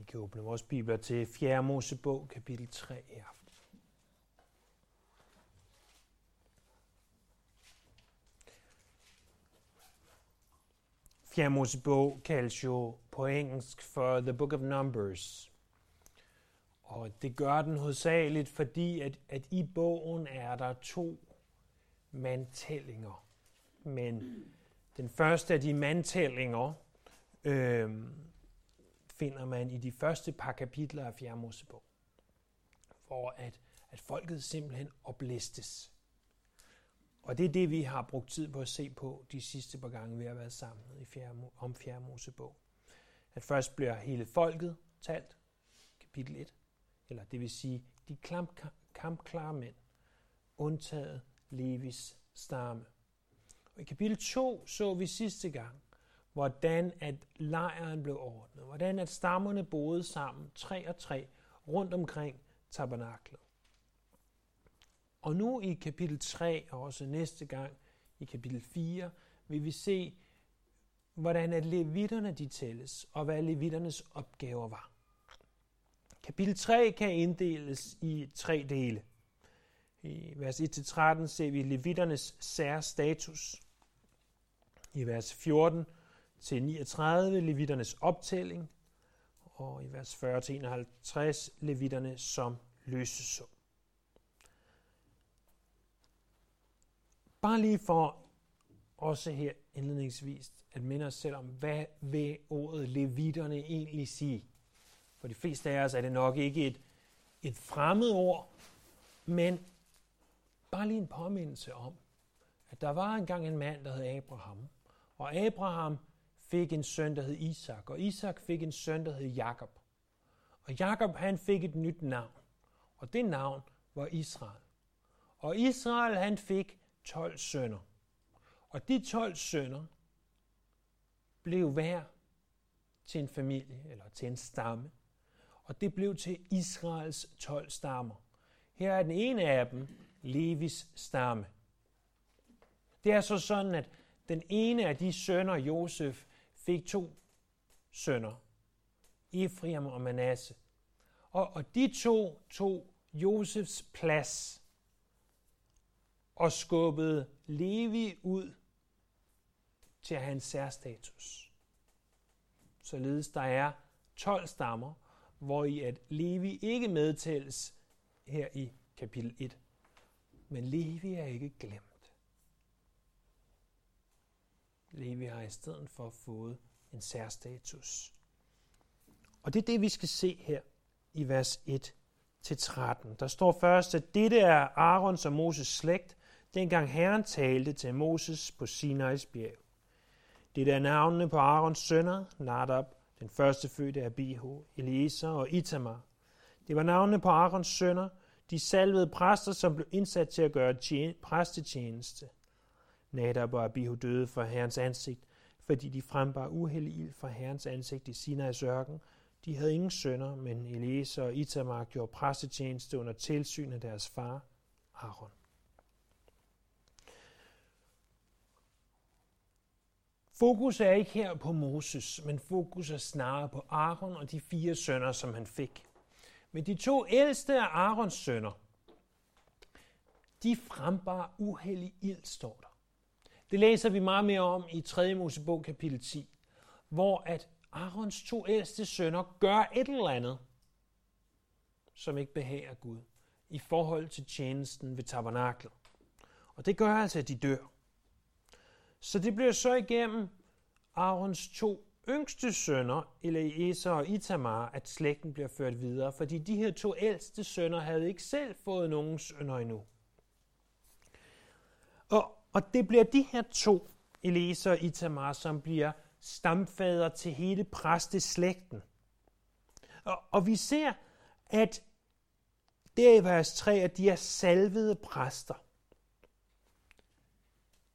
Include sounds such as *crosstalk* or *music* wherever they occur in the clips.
Vi kan åbne vores bibler til 4. Mosebog, kapitel 3 i aften. Fjerde Mosebog kaldes jo på engelsk for The Book of Numbers. Og det gør den hovedsageligt, fordi at, at i bogen er der to mandtællinger. Men den første af de mandtællinger øh, finder man i de første par kapitler af 4. Mosebog. For at, at folket simpelthen oplistes. Og det er det, vi har brugt tid på at se på de sidste par gange, vi har været sammen i fjerde, om 4. Mosebog. At først bliver hele folket talt, kapitel 1, eller det vil sige de kampklare mænd, undtaget Levis stamme. Og i kapitel 2 så vi sidste gang, hvordan at lejren blev ordnet, hvordan at stammerne boede sammen, tre og tre, rundt omkring tabernaklet. Og nu i kapitel 3, og også næste gang i kapitel 4, vil vi se, hvordan at levitterne de tælles, og hvad levitternes opgaver var. Kapitel 3 kan inddeles i tre dele. I vers 1-13 ser vi levitternes særstatus. I vers 14 til 39 levitternes optælling, og i vers 40 til 51 levitterne som løsesum. Bare lige for også her indledningsvis at minde os selv om, hvad vil ordet levitterne egentlig sige? For de fleste af os er det nok ikke et, et fremmed ord, men bare lige en påmindelse om, at der var engang en mand, der hed Abraham. Og Abraham fik en søn, der hed Isak, og Isak fik en søn, der hed Jakob. Og Jakob han fik et nyt navn, og det navn var Israel. Og Israel han fik 12 sønner. Og de 12 sønner blev hver til en familie eller til en stamme. Og det blev til Israels 12 stammer. Her er den ene af dem, Levis stamme. Det er så sådan, at den ene af de sønner, Josef, fik to sønner, Ephraim og Manasse. Og, og de to tog Josefs plads og skubbede Levi ud til at have en særstatus. Således der er 12 stammer, hvor i at Levi ikke medtælles her i kapitel 1. Men Levi er ikke glemt. Levi har i stedet for fået en særstatus. Og det er det, vi skal se her i vers 1 til 13. Der står først, at dette er Arons og Moses slægt, dengang Herren talte til Moses på Sinais bjerg. Det er navnene på Arons sønner, Nadab, den første fødte af Biho, Eliezer og Itamar. Det var navnene på Arons sønner, de salvede præster, som blev indsat til at gøre tjen- præstetjeneste. Nadab og Abihu døde for Herrens ansigt, fordi de frembar uheldig ild fra Herrens ansigt i Sinais ørken. De havde ingen sønner, men Eliezer og Itamar gjorde præstetjeneste under tilsyn af deres far, Aaron. Fokus er ikke her på Moses, men fokus er snarere på Aaron og de fire sønner, som han fik. Men de to ældste af Aarons sønner, de frembar uheldig ild, står der. Det læser vi meget mere om i 3. Mosebog kapitel 10, hvor at Arons to ældste sønner gør et eller andet, som ikke behager Gud, i forhold til tjenesten ved tabernaklet. Og det gør altså, at de dør. Så det bliver så igennem Arons to yngste sønner, Eliezer og Itamar, at slægten bliver ført videre, fordi de her to ældste sønner havde ikke selv fået nogen sønner endnu. Og, og det bliver de her to, Eliezer og Itamar, som bliver stamfader til hele præsteslægten. Og, og vi ser, at der i vers 3, at de er salvede præster.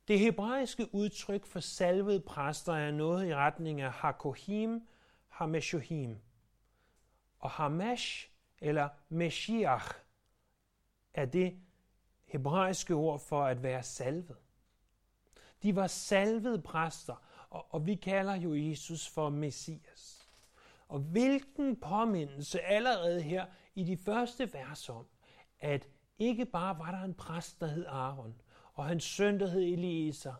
Det hebraiske udtryk for salvede præster er noget i retning af hakohim, hameshohim. Og hamash eller meshiach er det hebraiske ord for at være salvet. De var salvede præster, og, og vi kalder jo Jesus for Messias. Og hvilken påmindelse allerede her i de første vers om, at ikke bare var der en præst, der hed Aaron, og hans søn, der hed Eliezer,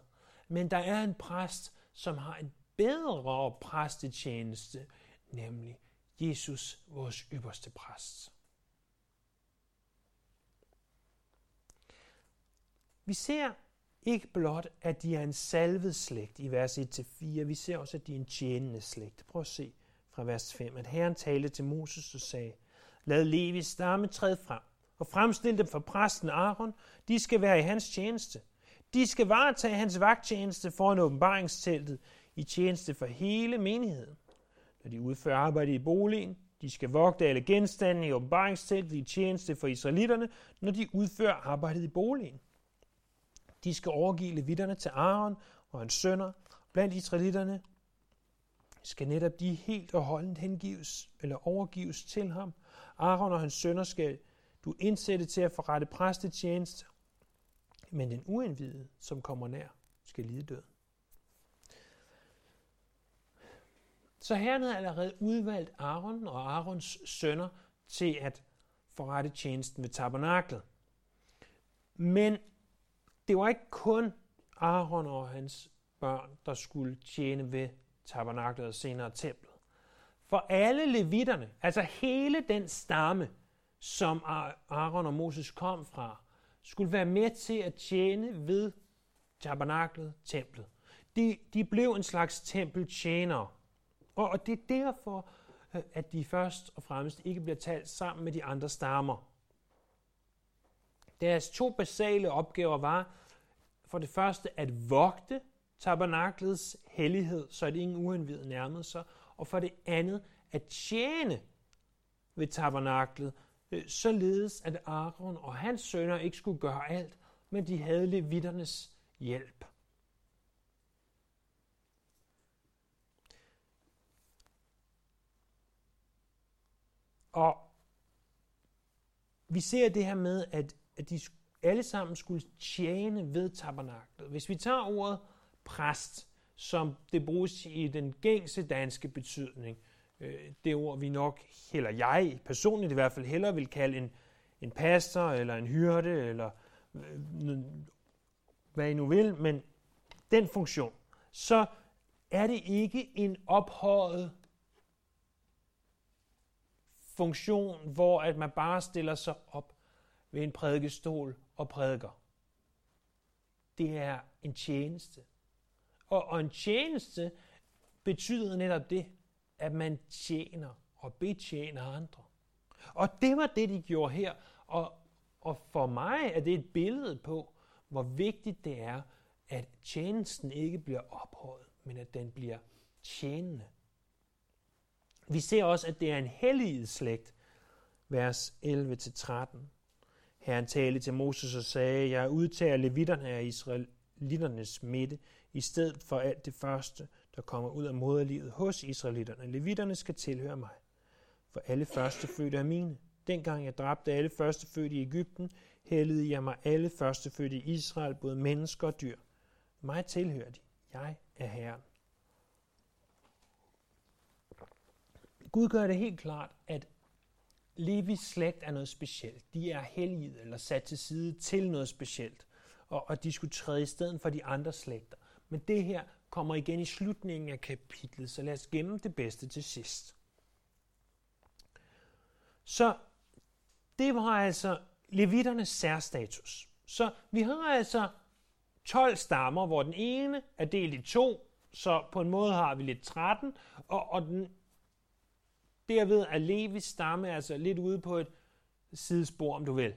men der er en præst, som har en bedre præstetjeneste, nemlig Jesus, vores ypperste præst. Vi ser ikke blot, at de er en salvet slægt i vers 1-4, vi ser også, at de er en tjenende slægt. Prøv at se fra vers 5, at Herren talte til Moses og sagde, Lad Levis stamme træde frem, og fremstil dem for præsten Aaron. De skal være i hans tjeneste. De skal varetage hans vagttjeneste foran åbenbaringsteltet i tjeneste for hele menigheden. Når de udfører arbejde i boligen, de skal vogte alle genstande i åbenbaringsteltet i tjeneste for israelitterne, når de udfører arbejdet i boligen. De skal overgive levitterne til Aaron og hans sønner. Blandt israelitterne skal netop de helt og holdent hengives eller overgives til ham. Aaron og hans sønner skal du indsætte til at forrette præstetjeneste, men den uindvidede, som kommer nær, skal lide død. Så herren havde allerede udvalgt Aaron og Aarons sønner til at forrette tjenesten ved tabernaklet. Men det var ikke kun Aaron og hans børn, der skulle tjene ved tabernaklet og senere templet. For alle levitterne, altså hele den stamme, som Aaron og Moses kom fra, skulle være med til at tjene ved tabernaklet, templet. De, de blev en slags tempeltjenere. Og, og det er derfor, øh, at de først og fremmest ikke bliver talt sammen med de andre stammer. Deres to basale opgaver var for det første at vogte tabernaklets hellighed, så at ingen uindvidet nærmede sig, og for det andet at tjene ved tabernaklet, øh, således at Aaron og hans sønner ikke skulle gøre alt, men de havde levitternes hjælp. Og vi ser det her med, at, at de alle sammen skulle tjene ved tabernaklet. Hvis vi tager ordet præst, som det bruges i den gængse danske betydning, øh, det ord vi nok, eller jeg personligt i hvert fald, hellere vil kalde en, en pastor, eller en hyrde, eller øh, hvad I nu vil, men den funktion, så er det ikke en ophøjet funktion, hvor at man bare stiller sig op ved en prædikestol og prædiker. Det er en tjeneste. Og, og en tjeneste betyder netop det, at man tjener og betjener andre. Og det var det, de gjorde her. Og, og for mig er det et billede på, hvor vigtigt det er, at tjenesten ikke bliver ophøjet, men at den bliver tjenende. Vi ser også, at det er en hellig slægt, vers 11-13. Herren talte til Moses og sagde, jeg udtager levitterne af israelitternes midte, i stedet for alt det første, der kommer ud af moderlivet hos israelitterne. Levitterne skal tilhøre mig, for alle førstefødte er mine. Dengang jeg dræbte alle førstefødte i Ægypten, hældede jeg mig alle førstefødte i Israel, både mennesker og dyr. Mig tilhører de. Jeg er Herren. Gud gør det helt klart, at Levis slægt er noget specielt. De er helliget eller sat til side til noget specielt, og, og de skulle træde i stedet for de andre slægter. Men det her kommer igen i slutningen af kapitlet, så lad os gemme det bedste til sidst. Så det var altså levitternes særstatus. Så vi har altså 12 stammer, hvor den ene er delt i to, så på en måde har vi lidt 13, og, og den Derved er Levis stamme altså lidt ude på et sidespor, om du vil.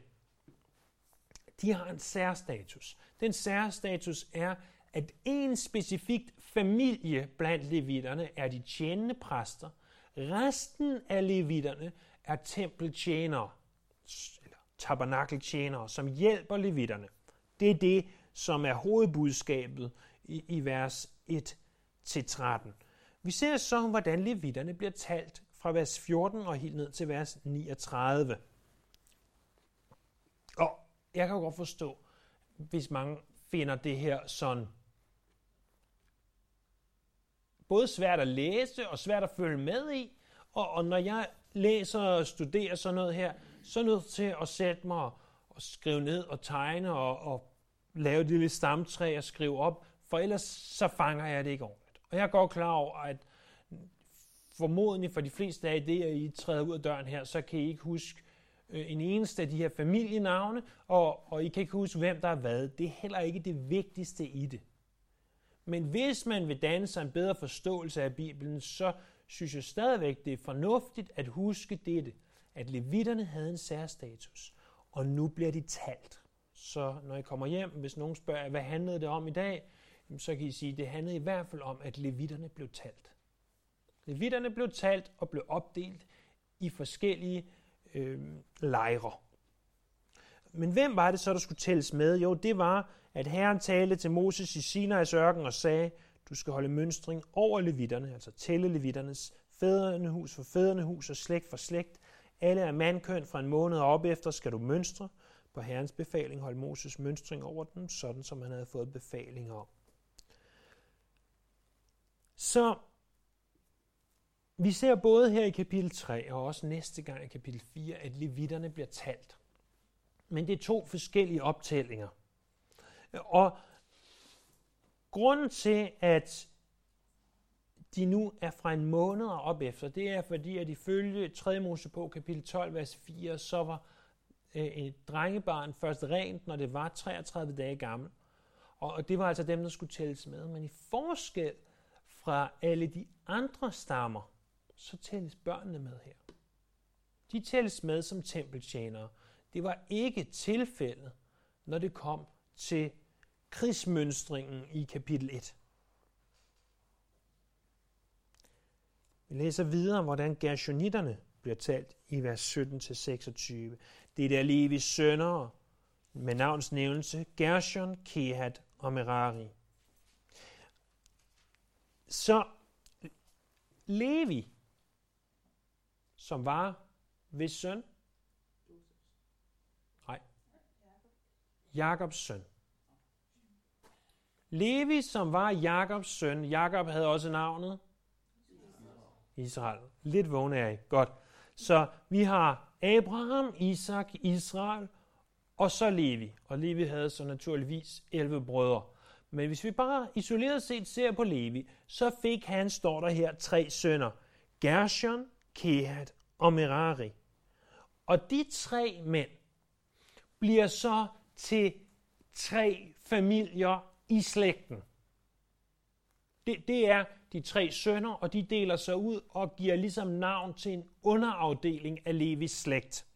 De har en særstatus. Den særstatus er, at en specifikt familie blandt levitterne er de tjenende præster. Resten af levitterne er tempeltjenere, eller tabernakeltjenere, som hjælper levitterne. Det er det, som er hovedbudskabet i, i vers 1-13. Vi ser så, hvordan levitterne bliver talt fra vers 14 og helt ned til vers 39. Og jeg kan jo godt forstå, hvis mange finder det her sådan både svært at læse og svært at følge med i, Og, og når jeg læser og studerer sådan noget her, så er jeg nødt til at sætte mig og skrive ned og tegne og, og lave et lille stamtræ og skrive op, for ellers så fanger jeg det ikke ordentligt. Og jeg er godt klar over, at formodentlig for de fleste af jer, I træder ud af døren her, så kan I ikke huske øh, en eneste af de her familienavne, og, og I kan ikke huske, hvem der er hvad. Det er heller ikke det vigtigste i det. Men hvis man vil danne sig en bedre forståelse af Bibelen, så synes jeg stadigvæk, det er fornuftigt at huske dette, at levitterne havde en særstatus, og nu bliver de talt. Så når I kommer hjem, hvis nogen spørger, hvad handlede det om i dag, så kan I sige, at det handlede i hvert fald om, at levitterne blev talt. Levitterne blev talt og blev opdelt i forskellige øh, lejre. Men hvem var det så, der skulle tælles med? Jo, det var, at Herren talte til Moses i Sinai's ørken og sagde, du skal holde mønstring over levitterne, altså tælle levitternes fædrene hus for fædrene hus og slægt for slægt. Alle er mandkøn fra en måned og op efter skal du mønstre. På Herrens befaling holdt Moses mønstring over dem, sådan som han havde fået befaling om. Så vi ser både her i kapitel 3 og også næste gang i kapitel 4, at levitterne bliver talt. Men det er to forskellige optællinger. Og grunden til, at de nu er fra en måned og op efter, det er fordi, at ifølge 3. Mosebog kapitel 12, vers 4, så var øh, et drengebarn først rent, når det var 33 dage gammel. Og det var altså dem, der skulle tælles med. Men i forskel fra alle de andre stammer, så tælles børnene med her. De tælles med som tempeltjenere. Det var ikke tilfældet, når det kom til krigsmønstringen i kapitel 1. Vi læser videre, hvordan gershonitterne bliver talt i vers 17-26. Det er Levis sønner med navns nævnelse Gershon, Kehat og Merari. Så Levi som var hvis søn? Nej. Jakobs søn. Levi, som var Jakobs søn. Jakob havde også navnet? Israel. Lidt vågne af. Godt. Så vi har Abraham, Isak, Israel og så Levi. Og Levi havde så naturligvis 11 brødre. Men hvis vi bare isoleret set ser på Levi, så fik han, står der her, tre sønner. Gershon, Kehat og Merari. Og de tre mænd bliver så til tre familier i slægten. Det, det er de tre sønner, og de deler sig ud og giver ligesom navn til en underafdeling af Levis slægt.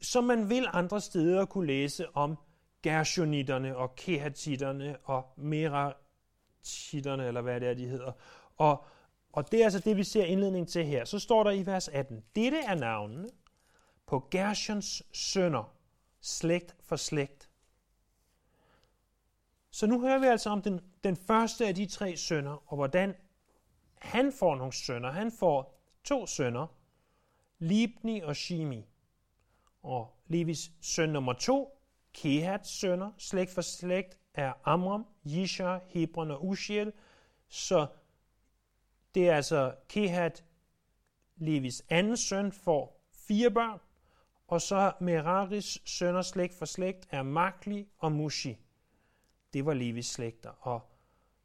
Som man vil andre steder kunne læse om Gershonitterne og Kehatitterne og Meratitterne, eller hvad det er, de hedder. Og og det er altså det, vi ser indledning til her. Så står der i vers 18, dette er navnene på Gershons sønner, slægt for slægt. Så nu hører vi altså om den, den første af de tre sønner, og hvordan han får nogle sønner. Han får to sønner, Libni og Shimi. Og Levis søn nummer to, Kehats sønner, slægt for slægt, er Amram, Jishar, Hebron og Ushiel. Så det er altså Kehat, Levis anden søn, får fire børn, og så Meraris sønner slægt for slægt er Makli og Mushi. Det var Levis slægter. Og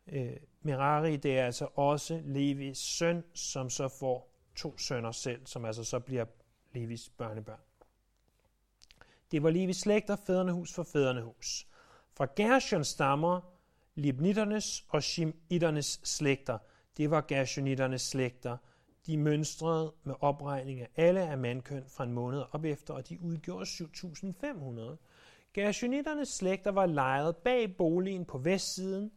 øh, Merari, det er altså også Levis søn, som så får to sønner selv, som altså så bliver Levis børnebørn. Det var Levis slægter, fædrene hus for fædrene hus. Fra Gershon stammer Libnitternes og Shimiternes slægter – det var gershonitternes slægter. De mønstrede med opregning af alle af mandkøn fra en måned op efter, og de udgjorde 7.500. Gershonitternes slægter var lejet bag boligen på vestsiden.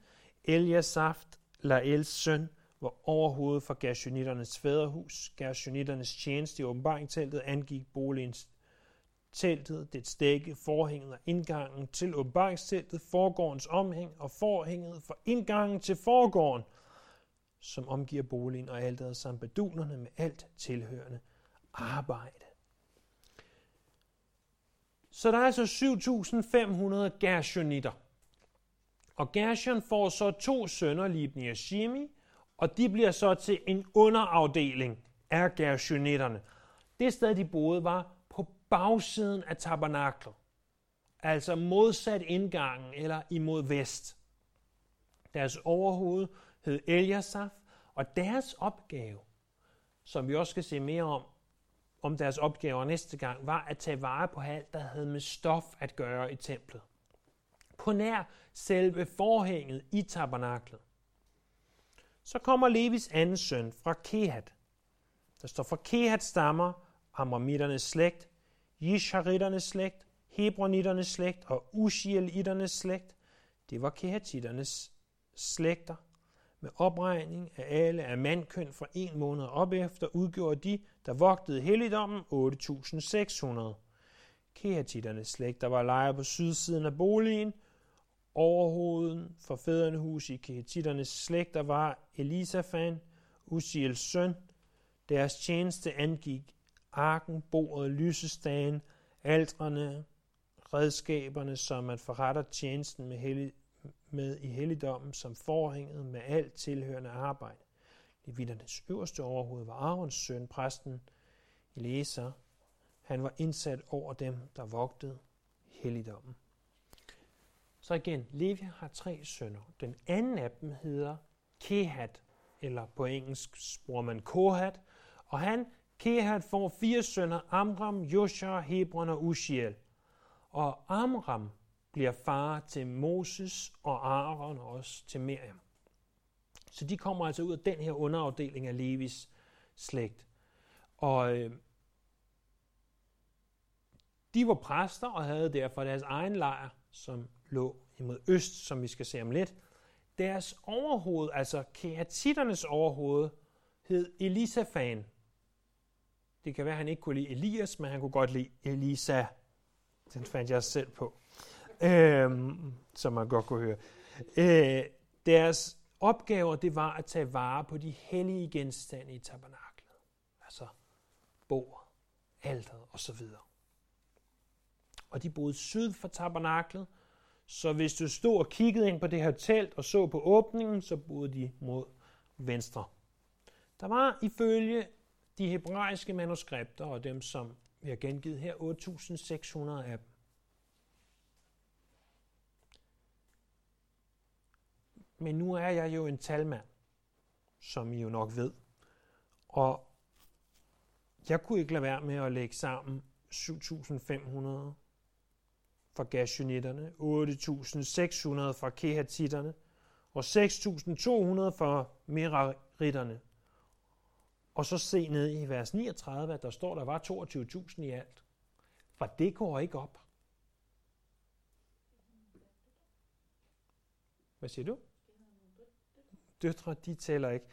Eliasaft, Laels søn, var overhovedet for Gershonitternes fædrehus. Gershonitternes tjeneste i åbenbaringsteltet angik boligens teltet, dets dække, forhænget og indgangen til åbenbaringsteltet, forgårdens omhæng og forhænget for indgangen til forgården – som omgiver boligen og alderet samt bedunerne med alt tilhørende arbejde. Så der er altså 7.500 Gershonitter. Og Gershon får så to sønner, Libni og Shimi, og de bliver så til en underafdeling er gershonitterne. Det sted, de boede, var på bagsiden af tabernaklet. Altså modsat indgangen eller imod vest. Deres overhoved hed Eliasaf, og deres opgave, som vi også skal se mere om, om deres opgaver næste gang, var at tage vare på alt, der havde med stof at gøre i templet. På nær selve forhænget i tabernaklet. Så kommer Levis anden søn fra Kehat. Der står for Kehat stammer Amramiternes slægt, Jisharitternes slægt, Hebronitternes slægt og Ushielitternes slægt. Det var Kehatitternes slægter. Med opregning af alle af mandkøn fra en måned op efter udgjorde de, der vogtede helligdommen, 8.600. Kehatitternes slægter var lejre på sydsiden af boligen. overhoveden for fædrenehus i Kehatitternes slægter var Elisafan, Usiels søn. Deres tjeneste angik arken, bordet, lysestagen, altrene, redskaberne, som man forretter tjenesten med, hellig, med i helligdommen, som forhænget med alt tilhørende arbejde. Levitternes øverste overhoved var Arons søn, præsten Eliezer. Han var indsat over dem, der vogtede helligdommen. Så igen, Levi har tre sønner. Den anden af dem hedder Kehat, eller på engelsk bruger man Kohat, og han, Kehat, får fire sønner, Amram, Joshua, Hebron og Ushiel. Og Amram bliver far til Moses og Aaron og også til Miriam. Så de kommer altså ud af den her underafdeling af Levis slægt. Og øh, de var præster og havde derfor deres egen lejr, som lå imod øst, som vi skal se om lidt. Deres overhoved, altså kehatitternes overhoved, hed Elisafan. Det kan være, at han ikke kunne lide Elias, men han kunne godt lide Elisa. Den fandt jeg selv på, øh, som man godt kunne høre. Øh, deres opgaver, det var at tage vare på de hellige genstande i tabernaklet. Altså bord, alteret osv. Og de boede syd for tabernaklet, så hvis du stod og kiggede ind på det her telt og så på åbningen, så boede de mod venstre. Der var ifølge de hebraiske manuskripter og dem, som vi har gengivet her, 8.600 af dem. Men nu er jeg jo en talmand, som I jo nok ved. Og jeg kunne ikke lade være med at lægge sammen 7.500 fra Gashunitterne, 8.600 fra Kehatitterne og 6.200 fra Meraritterne. Og så se ned i vers 39, at der står, der var 22.000 i alt. For det går ikke op. Hvad siger du? Døtre, de tæller ikke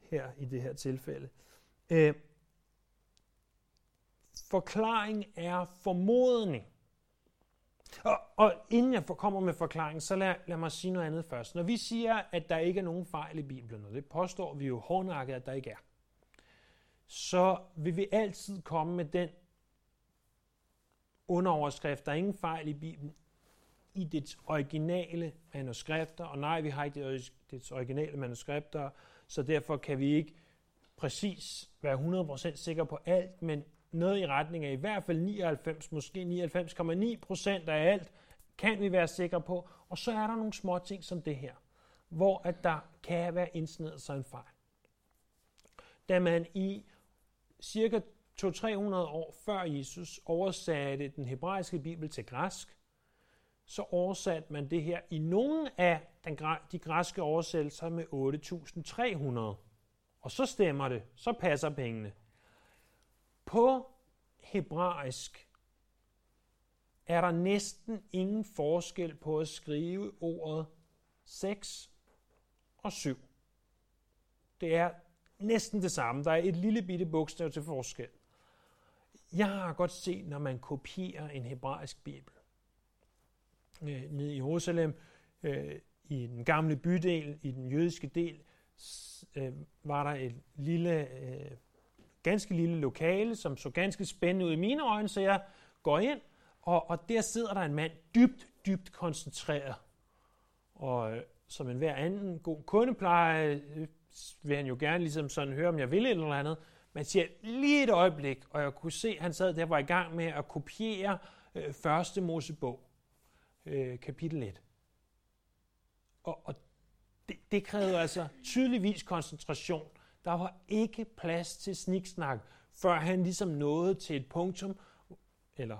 her i det her tilfælde. Øh, forklaring er formodning. Og, og inden jeg kommer med forklaringen, så lad, lad mig sige noget andet først. Når vi siger, at der ikke er nogen fejl i Bibelen, og det påstår vi jo hårdnakket, at der ikke er, så vil vi altid komme med den underoverskrift, der er ingen fejl i Bibelen, i dets originale manuskripter, og nej, vi har ikke dets originale manuskripter, så derfor kan vi ikke præcis være 100% sikre på alt, men noget i retning af i hvert fald 99, måske 99,9% af alt, kan vi være sikre på. Og så er der nogle små ting som det her, hvor at der kan være indsnedet sig en fejl. Da man i cirka 200-300 år før Jesus oversatte den hebraiske bibel til græsk, så oversatte man det her i nogle af den, de græske oversættelser med 8.300. Og så stemmer det, så passer pengene. På hebraisk er der næsten ingen forskel på at skrive ordet 6 og 7. Det er næsten det samme. Der er et lille bitte bogstav til forskel. Jeg har godt set, når man kopierer en hebraisk bibel. Øh, ned i Jerusalem, øh, i den gamle bydel, i den jødiske del, øh, var der et lille, øh, ganske lille lokale, som så ganske spændende ud i mine øjne, så jeg går ind, og, og der sidder der en mand dybt, dybt koncentreret. Og øh, som en hver anden god kundepleje, øh, vil han jo gerne ligesom sådan høre, om jeg vil et eller andet. man siger lige et øjeblik, og jeg kunne se, at han sad der var i gang med at kopiere øh, første Mosebog, øh, kapitel 1. Og, og det, det krævede altså tydeligvis koncentration. Der var ikke plads til sniksnak, før han ligesom nåede til et punktum, eller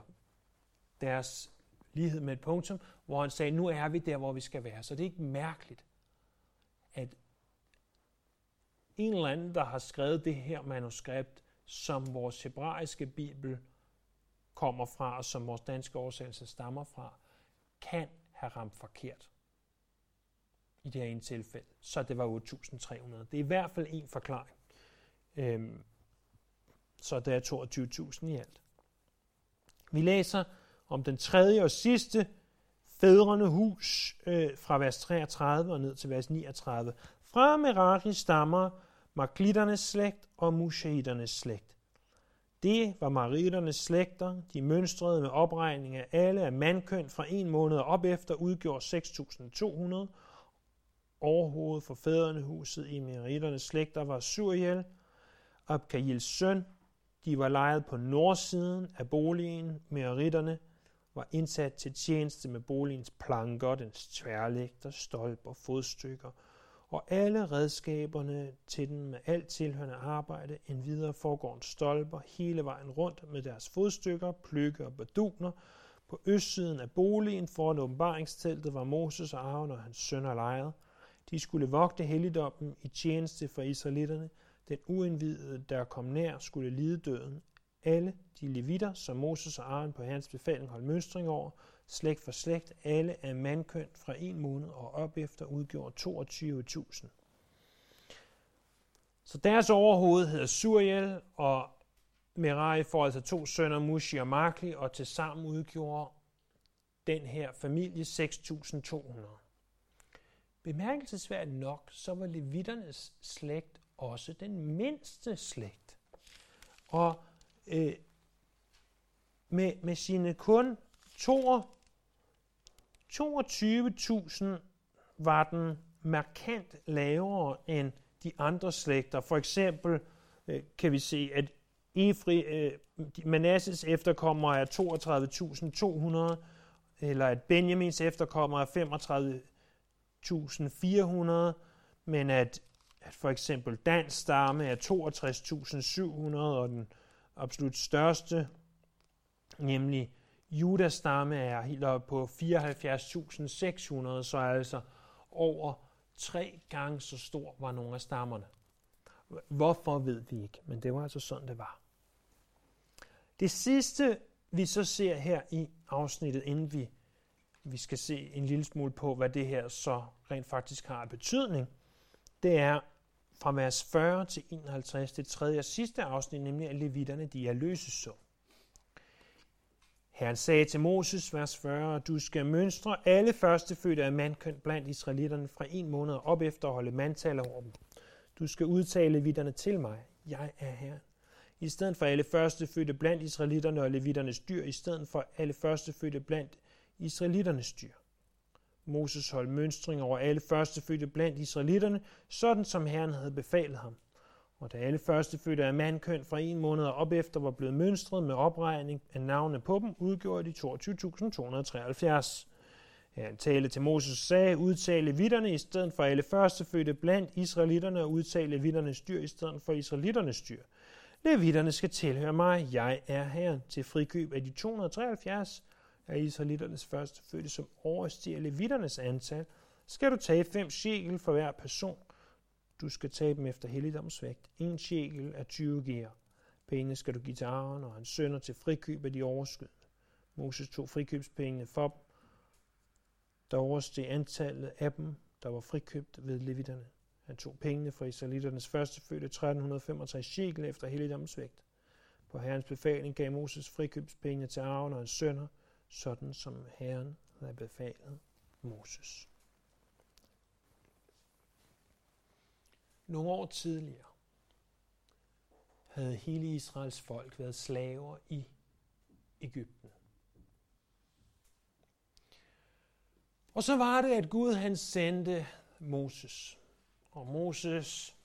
deres lighed med et punktum, hvor han sagde, nu er vi der, hvor vi skal være. Så det er ikke mærkeligt, at en eller anden, der har skrevet det her manuskript, som vores hebraiske bibel kommer fra, og som vores danske oversættelse stammer fra, kan have ramt forkert i det her ene tilfælde. Så det var 8.300. Det er i hvert fald en forklaring. Øhm, så det er 22.000 i alt. Vi læser om den tredje og sidste fædrende hus øh, fra vers 33 og ned til vers 39. Fra Merari stammer Maklitternes slægt og Mushahiternes slægt. Det var mariternes slægter, de mønstrede med opregning af alle af mandkøn fra en måned op efter udgjorde 6.200. Overhovedet for fædrene huset i mariternes slægter var Suriel, Abkajils søn. De var lejet på nordsiden af boligen. Meritterne var indsat til tjeneste med boligens planker, dens tværlægter, stolper, fodstykker – og alle redskaberne til den med alt tilhørende arbejde, en videre foregår stolper hele vejen rundt med deres fodstykker, pløkke og baduner. På østsiden af boligen foran åbenbaringsteltet var Moses og Aaron og hans sønner lejret. De skulle vogte helligdommen i tjeneste for israelitterne. Den uindvidede, der kom nær, skulle lide døden. Alle de levitter, som Moses og Aaron på hans befaling holdt mønstring over, slægt for slægt, alle af mandkøn fra en måned og op efter udgjorde 22.000. Så deres overhoved hedder Suriel, og Merai får altså to sønner, Mushi og Makli, og til sammen udgjorde den her familie 6.200. Bemærkelsesværdigt nok, så var levitternes slægt også den mindste slægt. Og øh, med, med sine kun 22.000 var den markant lavere end de andre slægter. For eksempel øh, kan vi se, at Efri, øh, Manasses efterkommere er 32.200, eller at Benjamins efterkommere er 35.400, men at, at for eksempel Dans stamme er 62.700, og den absolut største, nemlig Judas stamme er helt oppe på 74.600, så altså over tre gange så stor var nogle af stammerne. Hvorfor ved vi ikke, men det var altså sådan, det var. Det sidste, vi så ser her i afsnittet, inden vi, vi skal se en lille smule på, hvad det her så rent faktisk har af betydning, det er fra vers 40 til 51, det tredje og sidste afsnit, nemlig at levitterne de er løsesum. Herren sagde til Moses, vers 40, du skal mønstre alle førstefødte af mandkøn blandt israelitterne fra en måned op efter at holde mandtal over dem. Du skal udtale levitterne til mig. Jeg er Herren. I stedet for alle førstefødte blandt israelitterne og levitternes dyr, i stedet for alle førstefødte blandt israelitternes dyr. Moses holdt mønstring over alle førstefødte blandt israelitterne, sådan som Herren havde befalet ham. Og da alle førstefødte af mandkøn fra en måned og op efter var blevet mønstret med opregning af navne på dem, udgjorde de 22.273. Han talte til Moses sagde, udtale vitterne i stedet for alle førstefødte blandt israelitterne og udtale vitternes dyr i stedet for israelitternes dyr. Levitterne skal tilhøre mig, jeg er her til frikøb af de 273 af israelitternes førstefødte, som overstiger levitternes antal, skal du tage fem shekel for hver person, du skal tage dem efter helligdomsvægt. En shekel er 20 gear. Pengene skal du give til Aaron og hans sønner til frikøb af de overskydende. Moses tog frikøbspengene for dem, der oversteg antallet af dem, der var frikøbt ved levitterne. Han tog pengene fra israeliternes fødte 1365 shekel efter helligdomsvægt. På herrens befaling gav Moses frikøbspengene til Aaron og hans sønner, sådan som herren havde befalet Moses. Nogle år tidligere havde hele Israels folk været slaver i Ægypten. Og så var det, at Gud han sendte Moses. Og Moses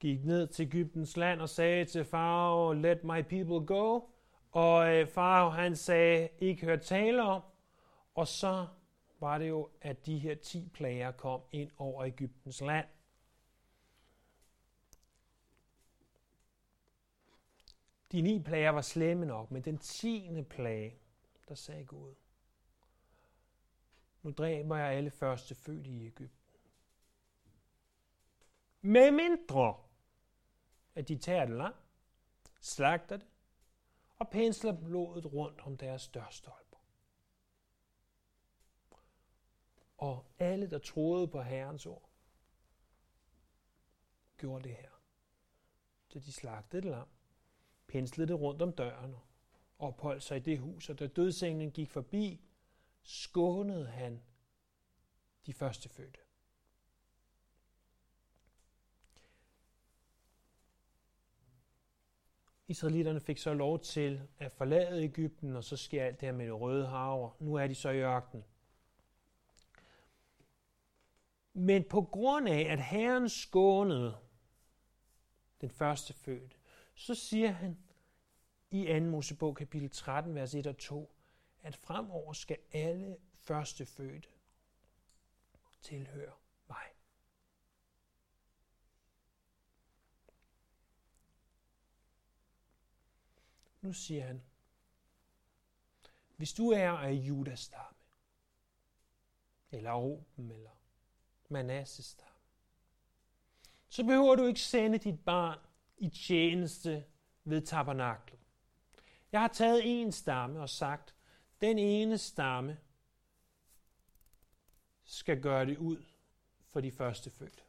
gik ned til Ægyptens land og sagde til Farao, let my people go. Og øh, Farao han sagde, ikke hør tale om. Og så var det jo, at de her 10 plager kom ind over Ægyptens land. De ni plager var slemme nok, men den tiende plage, der sagde Gud, nu dræber jeg alle første fødte i Ægypten. Med mindre, at de tager det langt, slagter det og pensler blodet rundt om deres dørstolper. Og alle, der troede på Herrens ord, gjorde det her. Så de slagtede det lam, penslede det rundt om døren og opholdt sig i det hus, og da dødsenglen gik forbi, skånede han de første fødte. Israelitterne fik så lov til at forlade Ægypten, og så sker alt det her med det røde hav, nu er de så i ørkenen. Men på grund af, at Herren skånede den første født, så siger han i 2. Mosebog kapitel 13, vers 1 og 2, at fremover skal alle første fødte tilhøre mig. Nu siger han, hvis du er af Judas stamme, eller Ruben, eller Manasses stamme, så behøver du ikke sende dit barn i tjeneste ved tabernaklet. Jeg har taget en stamme og sagt, den ene stamme skal gøre det ud for de første fødte.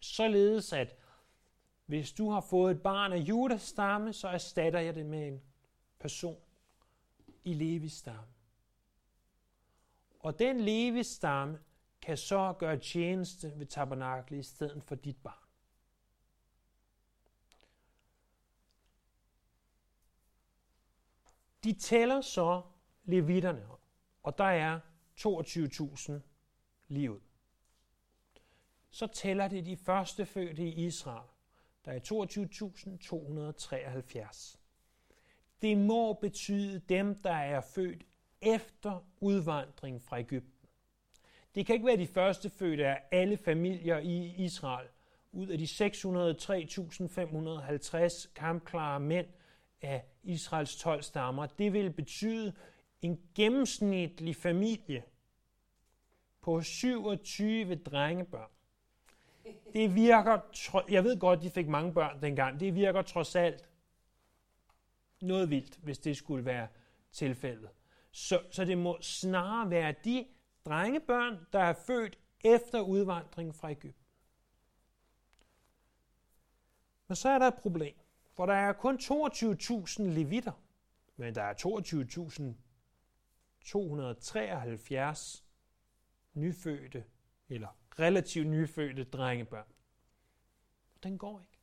Således at hvis du har fået et barn af Judas stamme, så erstatter jeg det med en person i Levis stamme. Og den Levis stamme kan så gøre tjeneste ved tabernaklet i stedet for dit barn. De tæller så levitterne, og der er 22.000 lige ud. Så tæller det de første fødte i Israel. Der er 22.273. Det må betyde dem, der er født efter udvandring fra Ægypten. Det kan ikke være de første fødte af alle familier i Israel. Ud af de 603.550 kampklare mænd af Israels 12 stammer. Det vil betyde en gennemsnitlig familie på 27 drengebørn det virker, jeg ved godt, de fik mange børn dengang, det virker trods alt noget vildt, hvis det skulle være tilfældet. Så, så det må snarere være de drengebørn, der er født efter udvandringen fra Ægypten. Men så er der et problem, for der er kun 22.000 levitter, men der er 22.273 nyfødte eller relativt nyfødte drengebørn. Den går ikke.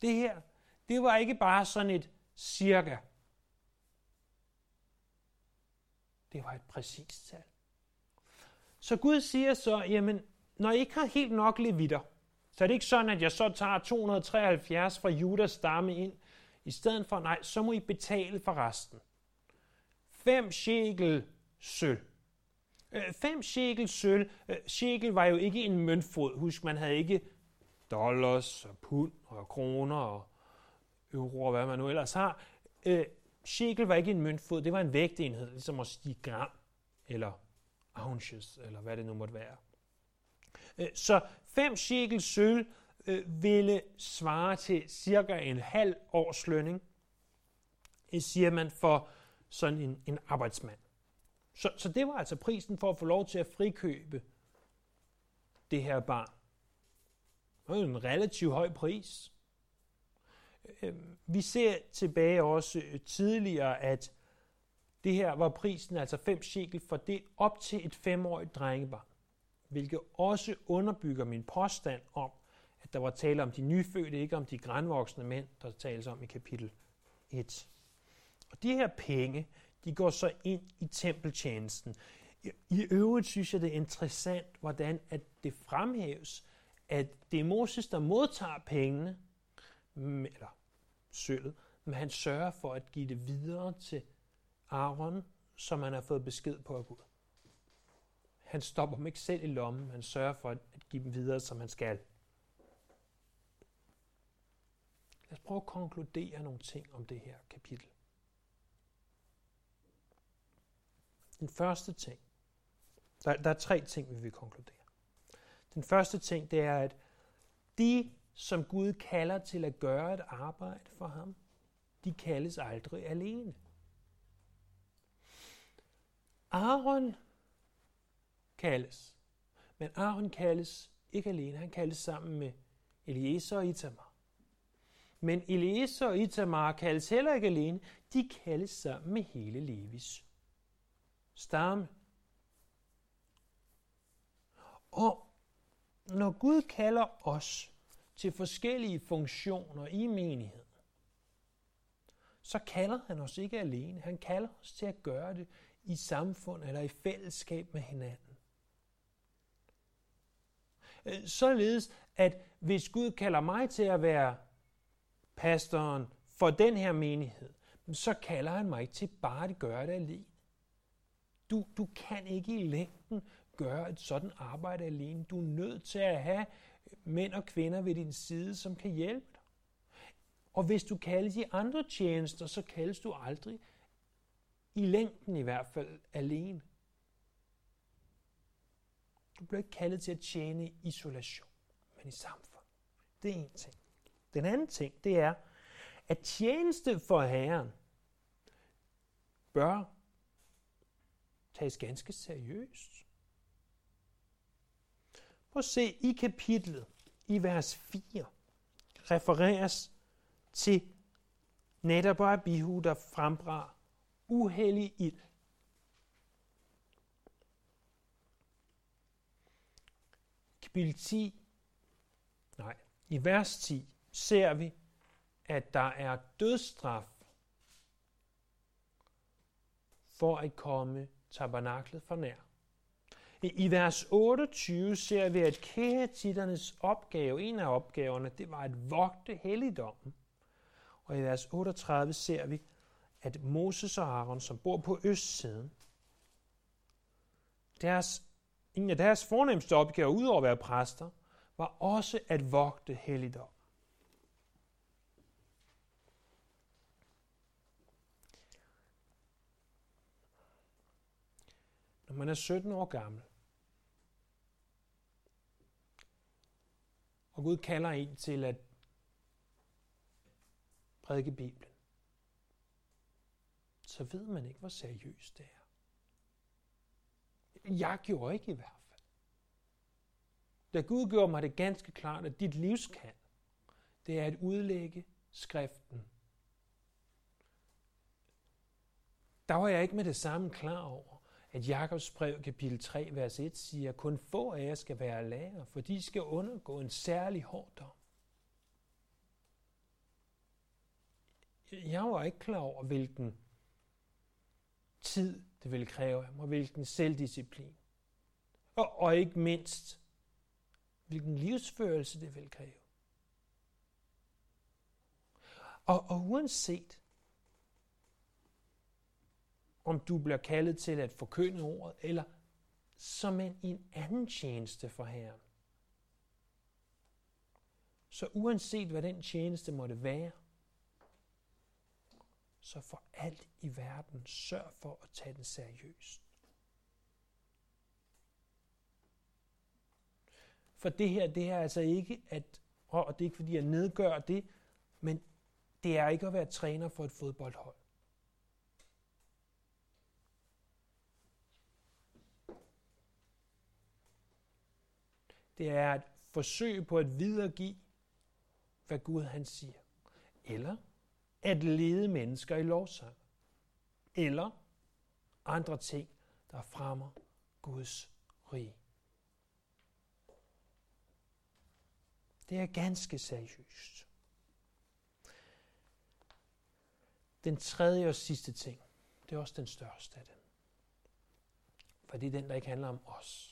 Det her, det var ikke bare sådan et cirka. Det var et præcist tal. Så Gud siger så, jamen, når I ikke har helt nok levitter, så er det ikke sådan, at jeg så tager 273 fra Judas stamme ind. I stedet for, nej, så må I betale for resten. Fem shekel sølv. Øh, fem shekel sølv. Øh, shekel var jo ikke en møntfod. Husk, man havde ikke dollars og pund og kroner og euro og hvad man nu ellers har. Øh, shekel var ikke en møntfod, det var en vægtenhed, ligesom at sige gram eller ounces, eller hvad det nu måtte være. Øh, så 5 shekel sølv øh, ville svare til cirka en halv års lønning, øh, siger man for sådan en, en arbejdsmand. Så, så det var altså prisen for at få lov til at frikøbe det her barn. Det var en relativt høj pris. Øh, vi ser tilbage også øh, tidligere, at det her var prisen, altså 5 shekel, for det op til et femårigt drengebarn. Hvilket også underbygger min påstand om, at der var tale om de nyfødte, ikke om de grænvoksne mænd, der tales om i kapitel 1. Og de her penge, de går så ind i tempeltjenesten. I øvrigt synes jeg, det er interessant, hvordan at det fremhæves, at det er Moses, der modtager pengene, eller sølvet, men han sørger for at give det videre til Aaron, som han har fået besked på af Gud. Han stopper dem ikke selv i lommen, han sørger for at give dem videre, som han skal. Lad os prøve at konkludere nogle ting om det her kapitel. Den første ting, der, der er tre ting, vi vil konkludere. Den første ting, det er, at de, som Gud kalder til at gøre et arbejde for ham, de kaldes aldrig alene. Aaron kaldes, men Aaron kaldes ikke alene, han kaldes sammen med Eliezer og Itamar. Men Eliezer og Itamar kaldes heller ikke alene, de kaldes sammen med hele Levis stamme. Og når Gud kalder os til forskellige funktioner i menigheden, så kalder han os ikke alene. Han kalder os til at gøre det i samfund eller i fællesskab med hinanden. Øh, således, at hvis Gud kalder mig til at være pastoren for den her menighed, så kalder han mig til bare at gøre det alene. Du, du kan ikke i længden gøre et sådan arbejde alene. Du er nødt til at have mænd og kvinder ved din side, som kan hjælpe dig. Og hvis du kaldes i andre tjenester, så kaldes du aldrig, i længden i hvert fald, alene. Du bliver ikke kaldet til at tjene i isolation, men i samfund. Det er en ting. Den anden ting, det er, at tjeneste for Herren bør tages ganske seriøst. Prøv at se i kapitlet, i vers 4, refereres til netop Abihu, der frembrar uheldig ild. Kapitel 10, nej, i vers 10 ser vi, at der er dødsstraf for at komme tabernaklet for nær. I vers 28 ser vi, at kæretitternes opgave, en af opgaverne, det var at vogte helligdommen. Og i vers 38 ser vi, at Moses og Aaron, som bor på østsiden, deres, en af deres fornemmeste opgaver, udover at være præster, var også at vogte helligdom. når man er 17 år gammel, og Gud kalder en til at prædike Bibelen, så ved man ikke, hvor seriøst det er. Jeg gjorde ikke i hvert fald. Da Gud gjorde mig det ganske klart, at dit livskald, det er at udlægge skriften. Der var jeg ikke med det samme klar over, at Jakobs brev kapitel 3, vers 1 siger, at kun få af jer skal være lærer, for de skal undergå en særlig hård dom. Jeg var ikke klar over, hvilken tid det ville kræve af mig, hvilken selvdisciplin. Og, og ikke mindst, hvilken livsførelse det ville kræve. Og, og uanset, om du bliver kaldet til at forkynde ordet, eller som en, en anden tjeneste for Herren. Så uanset hvad den tjeneste måtte være, så for alt i verden sørg for at tage den seriøst. For det her, det er altså ikke at, og det er ikke fordi jeg nedgør det, men det er ikke at være træner for et fodboldhold. Det er et forsøg på at videregive, hvad Gud han siger. Eller at lede mennesker i lovsang. Eller andre ting, der fremmer Guds rige. Det er ganske seriøst. Den tredje og sidste ting, det er også den største af dem. For det er den, der ikke handler om os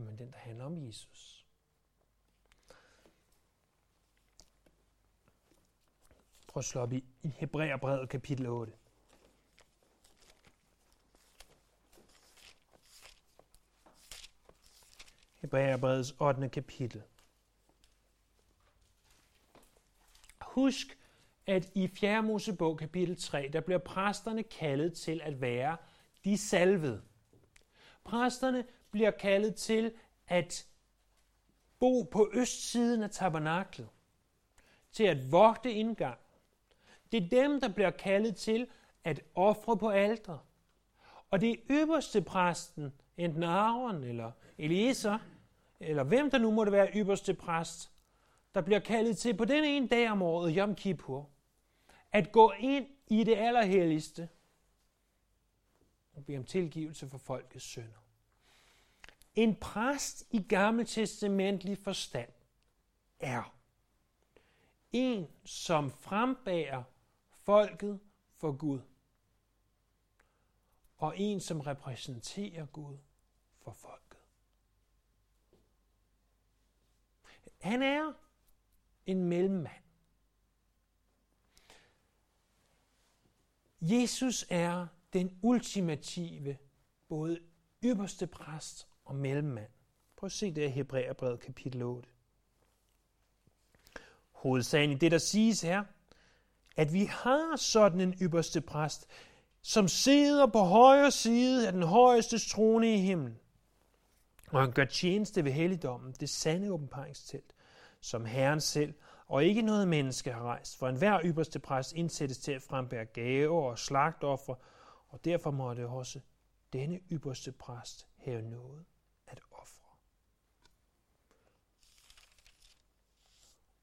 men den, der handler om Jesus. Prøv at slå op i, i Hebræerbrevet kapitel 8. Hebræerbrevets 8. kapitel. Husk, at i 4. Mosebog kapitel 3, der bliver præsterne kaldet til at være de salvede. Præsterne bliver kaldet til at bo på østsiden af tabernaklet, til at vogte indgang. Det er dem, der bliver kaldet til at ofre på alter. Og det er ypperste præsten, enten Aaron eller Eliezer, eller hvem der nu måtte være ypperste præst, der bliver kaldet til på den ene dag om året, Yom Kippur, at gå ind i det allerhelligste og bede om tilgivelse for folkets synder. En præst i gammeltestamentlig forstand er en, som frembærer folket for Gud, og en, som repræsenterer Gud for folket. Han er en mellemmand. Jesus er den ultimative, både ypperste præst og mellemmand. Prøv at se det i Hebræerbrevet kapitel 8. Hovedsagen i det, der siges her, at vi har sådan en ypperste præst, som sidder på højre side af den højeste trone i himlen. Og han gør tjeneste ved helligdommen, det sande åbenbaringstelt, som Herren selv og ikke noget menneske har rejst. For enhver ypperste præst indsættes til at frembære gaver og slagtoffer, og derfor måtte også denne ypperste præst have noget at ofre.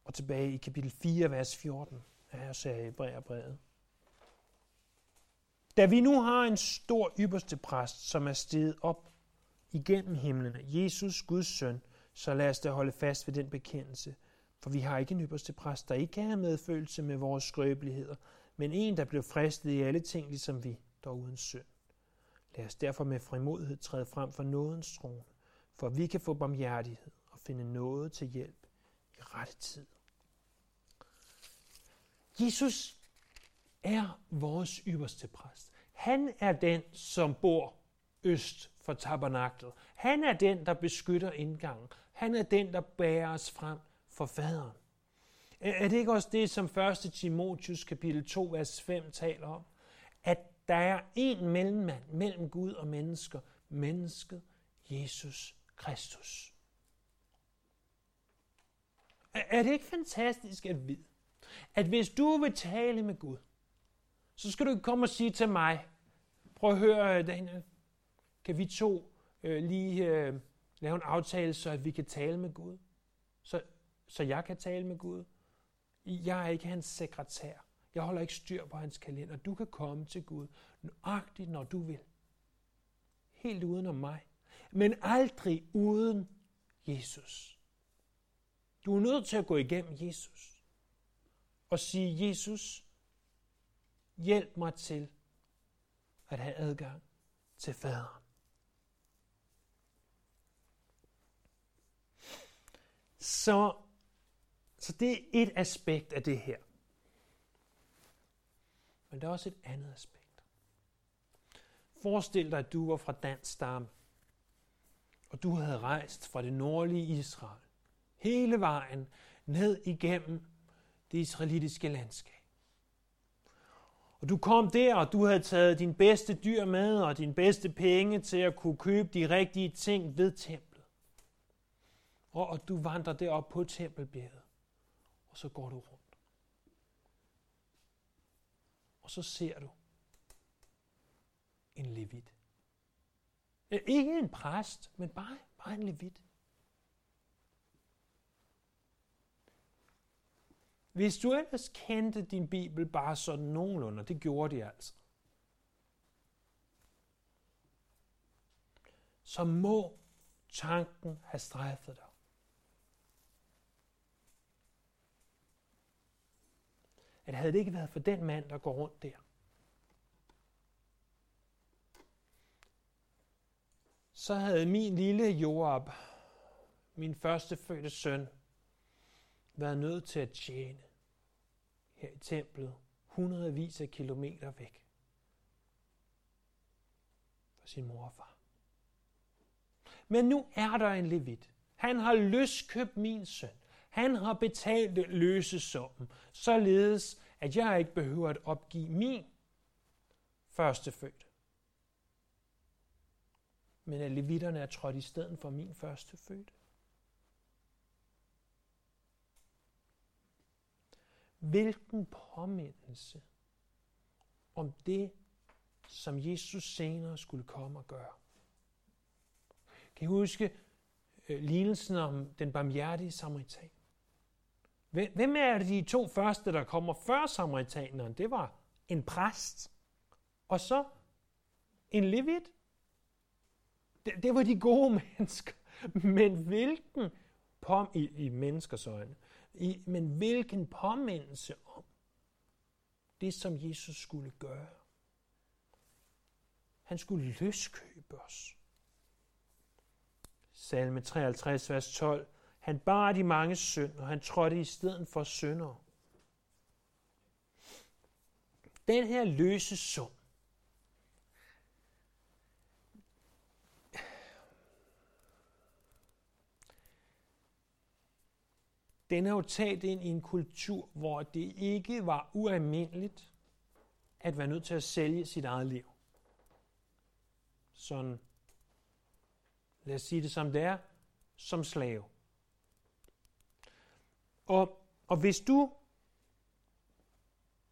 Og tilbage i kapitel 4, vers 14, er her sagde i brevet. Da vi nu har en stor ypperste præst, som er steget op igennem himlen, Jesus, Guds søn, så lad os da holde fast ved den bekendelse. For vi har ikke en ypperste præst, der ikke kan have medfølelse med vores skrøbeligheder, men en, der blev fristet i alle ting, ligesom vi, dog uden synd. Lad os derfor med frimodighed træde frem for nådens trone, for vi kan få barmhjertighed og finde noget til hjælp i rette tid. Jesus er vores ypperste præst. Han er den, som bor øst for tabernaklet. Han er den, der beskytter indgangen. Han er den, der bærer os frem for faderen. Er det ikke også det, som 1. Timotius kapitel 2, vers 5 taler om? At der er en mellemmand mellem Gud og mennesker, mennesket Jesus Kristus. Er det ikke fantastisk at vide, at hvis du vil tale med Gud, så skal du ikke komme og sige til mig, prøv at høre, øh, Daniel, kan vi to øh, lige øh, lave en aftale, så at vi kan tale med Gud? Så, så jeg kan tale med Gud? Jeg er ikke hans sekretær. Jeg holder ikke styr på hans kalender. Du kan komme til Gud nøjagtigt, når du vil. Helt uden om mig. Men aldrig uden Jesus. Du er nødt til at gå igennem Jesus. Og sige, Jesus, hjælp mig til at have adgang til faderen. Så, så det er et aspekt af det her. Men der er også et andet aspekt. Forestil dig, at du var fra dansk stamme, og du havde rejst fra det nordlige Israel, hele vejen ned igennem det israelitiske landskab. Og du kom der, og du havde taget din bedste dyr med, og din bedste penge til at kunne købe de rigtige ting ved templet. Og, og du vandrer derop på tempelbjerget, og så går du rundt. Og så ser du en levit. Ikke en præst, men bare, bare en levit. Hvis du ellers kendte din bibel bare sådan nogenlunde, det gjorde de altså, så må tanken have strejfet dig. At havde det ikke været for den mand, der går rundt der, så havde min lille Joab, min første fødte søn, været nødt til at tjene her i templet, hundredvis af kilometer væk fra sin mor og far. Men nu er der en levit. Han har løskøbt min søn. Han har betalt løsesummen, således at jeg ikke behøver at opgive min førstefødte. Men at levitterne er trådt i stedet for min førstefødte. Hvilken påmindelse om det, som Jesus senere skulle komme og gøre. Kan I huske øh, lignelsen om den barmhjertige samaritan? Hvem er de to første, der kommer før samaritaneren? Det var en præst, og så en levit. Det, det var de gode *laughs* mennesker. Men hvilken pom i, i menneskers øjne, i, men hvilken påmindelse om det, som Jesus skulle gøre. Han skulle løskøbe os. Salme 53, vers 12. Han bar de mange synd, og han trådte i stedet for synder. Den her løse sum, den er jo taget ind i en kultur, hvor det ikke var ualmindeligt at være nødt til at sælge sit eget liv. Sådan, lad os sige det som det er, som slave. Og, og hvis du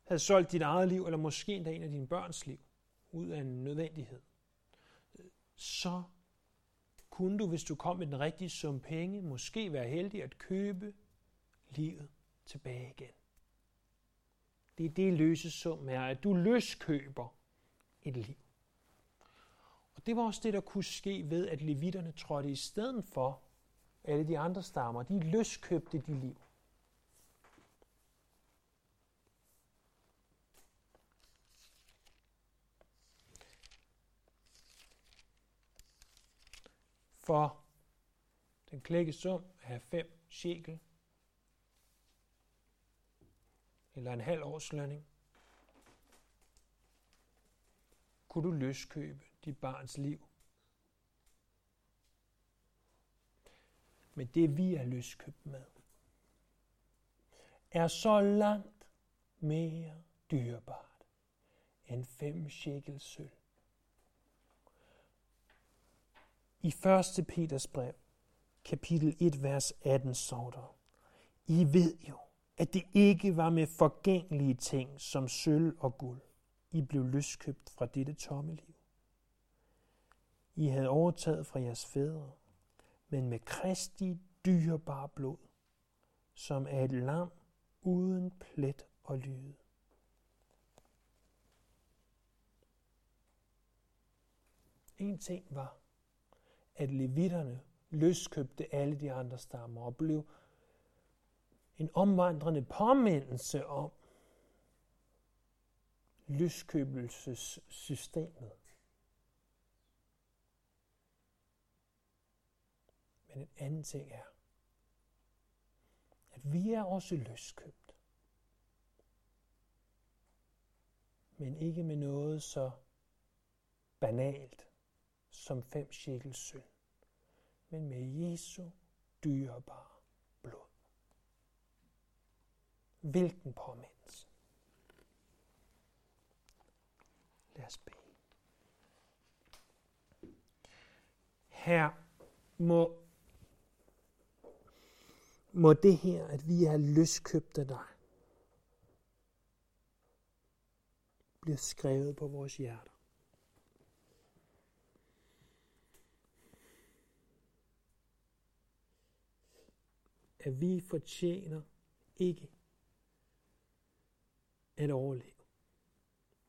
havde solgt dit eget liv, eller måske endda en af dine børns liv, ud af en nødvendighed, så kunne du, hvis du kom med den rigtige sum penge, måske være heldig at købe livet tilbage igen. Det er det løsesum er, at du løskøber et liv. Og det var også det, der kunne ske ved, at levitterne trådte i stedet for alle de andre stammer. De løskøbte de liv. For den klække sum er 5 shekel, eller en halv års lønning, kunne du løskøbe dit barns liv. Men det vi er løskøbt med, er så langt mere dyrebart end fem shekels sølv. I 1. Peters brev, kapitel 1, vers 18, står der, I ved jo, at det ikke var med forgængelige ting som sølv og guld, I blev løskøbt fra dette tomme liv. I havde overtaget fra jeres fædre, men med Kristi dyrebare blod, som er et lam uden plet og lyde. En ting var, at levitterne løskøbte alle de andre stammer og blev en omvandrende påmindelse om lyskøbelsessystemet. Men en anden ting er, at vi er også løskøbt. Men ikke med noget så banalt som fem shekels sølv, men med Jesu dyrebare Hvilken påmindelse. Lad os bede. Her må, må det her, at vi er løskøbt af dig, bliver skrevet på vores hjerter. At vi fortjener ikke at overleve.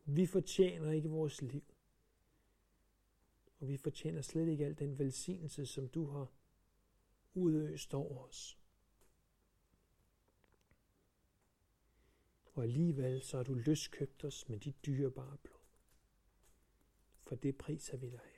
Vi fortjener ikke vores liv. Og vi fortjener slet ikke al den velsignelse, som du har udøst over os. Og alligevel så har du løskøbt os med dit dyrebare blod. For det priser vi dig